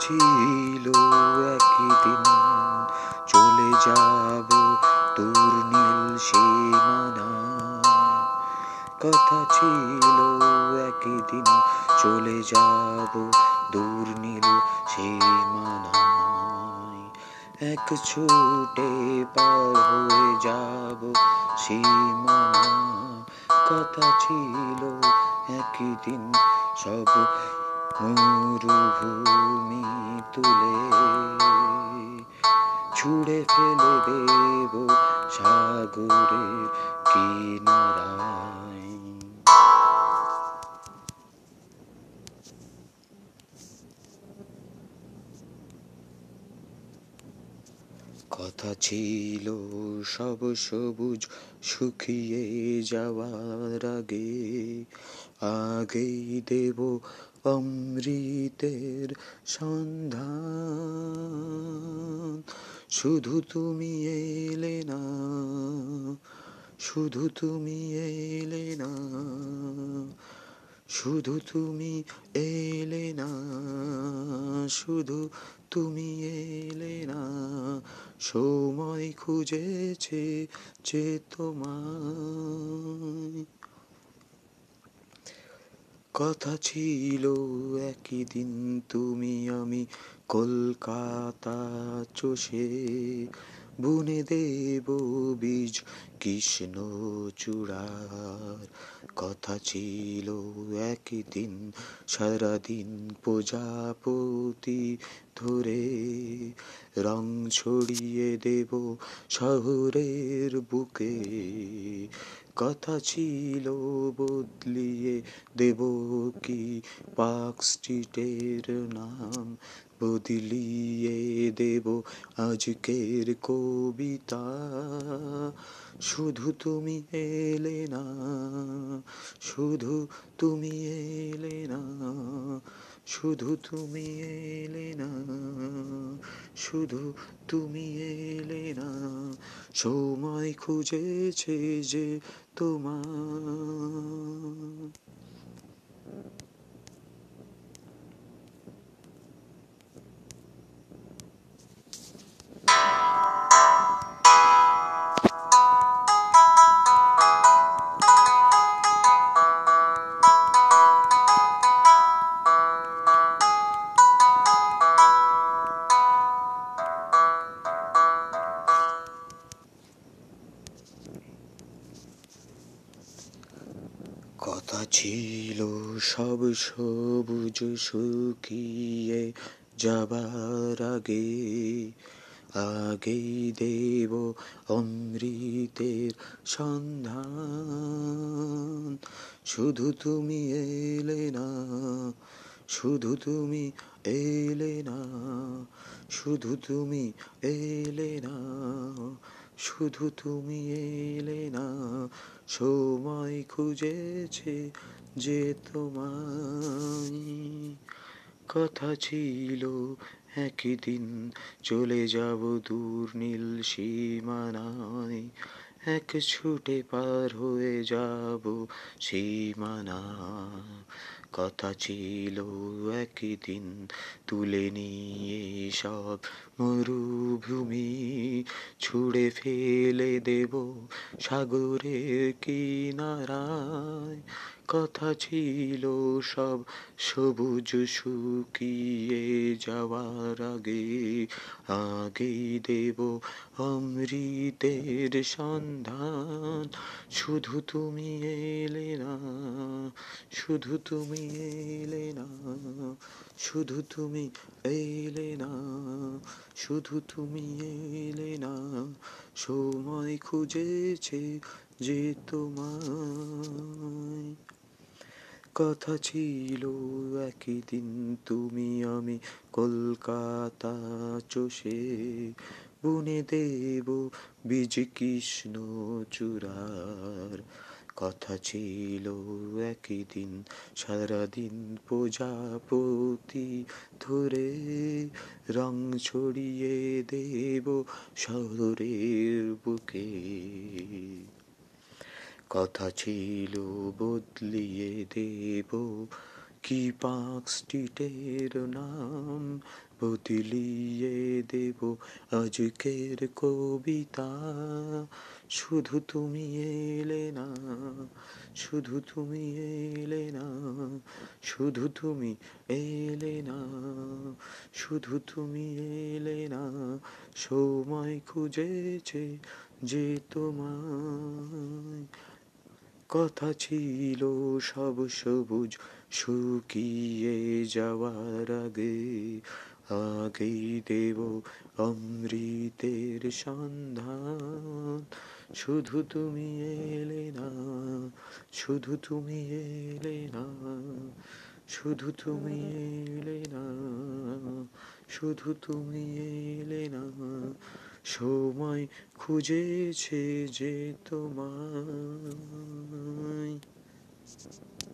ছিল একদিন। চলে যাব তোর নীল সীমানায়। কথা ছিল একদিন, চলে যাব দূর নীল সীমানায়। এক ছুটে পার হয়ে যাব সীমানা কথা ছিল একদিন, সব মরুভূমি তুলে ছুড়ে ফেলে দেব সাগরের কিনারায়। কথা ছিল সব সবুজ শুকিয়ে যাওয়ার আগে, আগেই দেব অমৃতের সন্ধান। শুধু তুমি এলে না, শুধু তুমি এলে না, শুধু তুমি এলে না, শুধু তুমি এলে না। সময় খুঁজেছে যে তোমায় কথা ছিল একই দিন, তুমি আমি কলকাতা চষে বুনে দেব বীজ কৃষ্ণ চূড়ার। কথা ছিল একই দিন, সারাদিন প্রজাপতি ধরে রং ছড়িয়ে দেব শহরের বুকে। কথা ছিল বদলিয়ে দেব কি? পার্ক স্ট্রিটের নাম বদলিয়ে দেব আজকের কবিতা। শুধু তুমি এলে না, শুধু তুমি এলে না শুধু তুমি এলে না শুধু তুমি এলে না সময় খুঁজেছে যে তোমার। ছিল সব সবুজ শুকিয়ে যাবার আগে, আগেই দেব অমৃতের সন্ধান। শুধু তুমি এলে না, শুধু তুমি এলে না, শুধু তুমি এলে না, শুধু তুমি এলে সময় খুঁজেছে যে তোমায়। কথা ছিল একদিন চলে যাব দূর নীল সীমানায়। এক ছুটে পার হয়ে যাব সীমানা। কথা ছিল একদিন, তুলে নিয়ে সব মরুভূমি ছুড়ে ফেলে দেব সাগরের কিনারায়। কথা ছিল সব সবুজ শুকিয়ে যাওয়ার আগে আগেই দেব অমৃতের সন্ধান। শুধু তুমি এলে না, শুধু তুমি এলে না, শুধু তুমি এলে না, শুধু তুমি এলে না। সময় খুঁজেছে যে তোমায়। কথা ছিল একই দিন, তুমি আমি কলকাতা চষে বুনে দেব বীজ কৃষ্ণ চূড়ার। কথা ছিল একই দিন, সারাদিন প্রজাপতি ধরে রং ছড়িয়ে দেব শহরের বুকে। কথা ছিল, বদলিয়ে দেব। কি পার্ক স্ট্রিটের নাম বদলিয়ে দেব? আজকের কবিতা, শুধু তুমি এলে না, শুধু তুমি এলে না, শুধু তুমি এলে না, শুধু তুমি এলে না, সময় খুঁজেছে যে তোমায়। কথা ছিল সব সবুজ, শুকিয়ে যাওয়ার আগে। আগেই দেব অমৃতের সন্ধান। শুধু তুমি এলে না, শুধু তুমি এলে না, শুধু তুমি এলে না, শুধু তুমি এলে না। সময় খুঁজেছে যে তোমায়।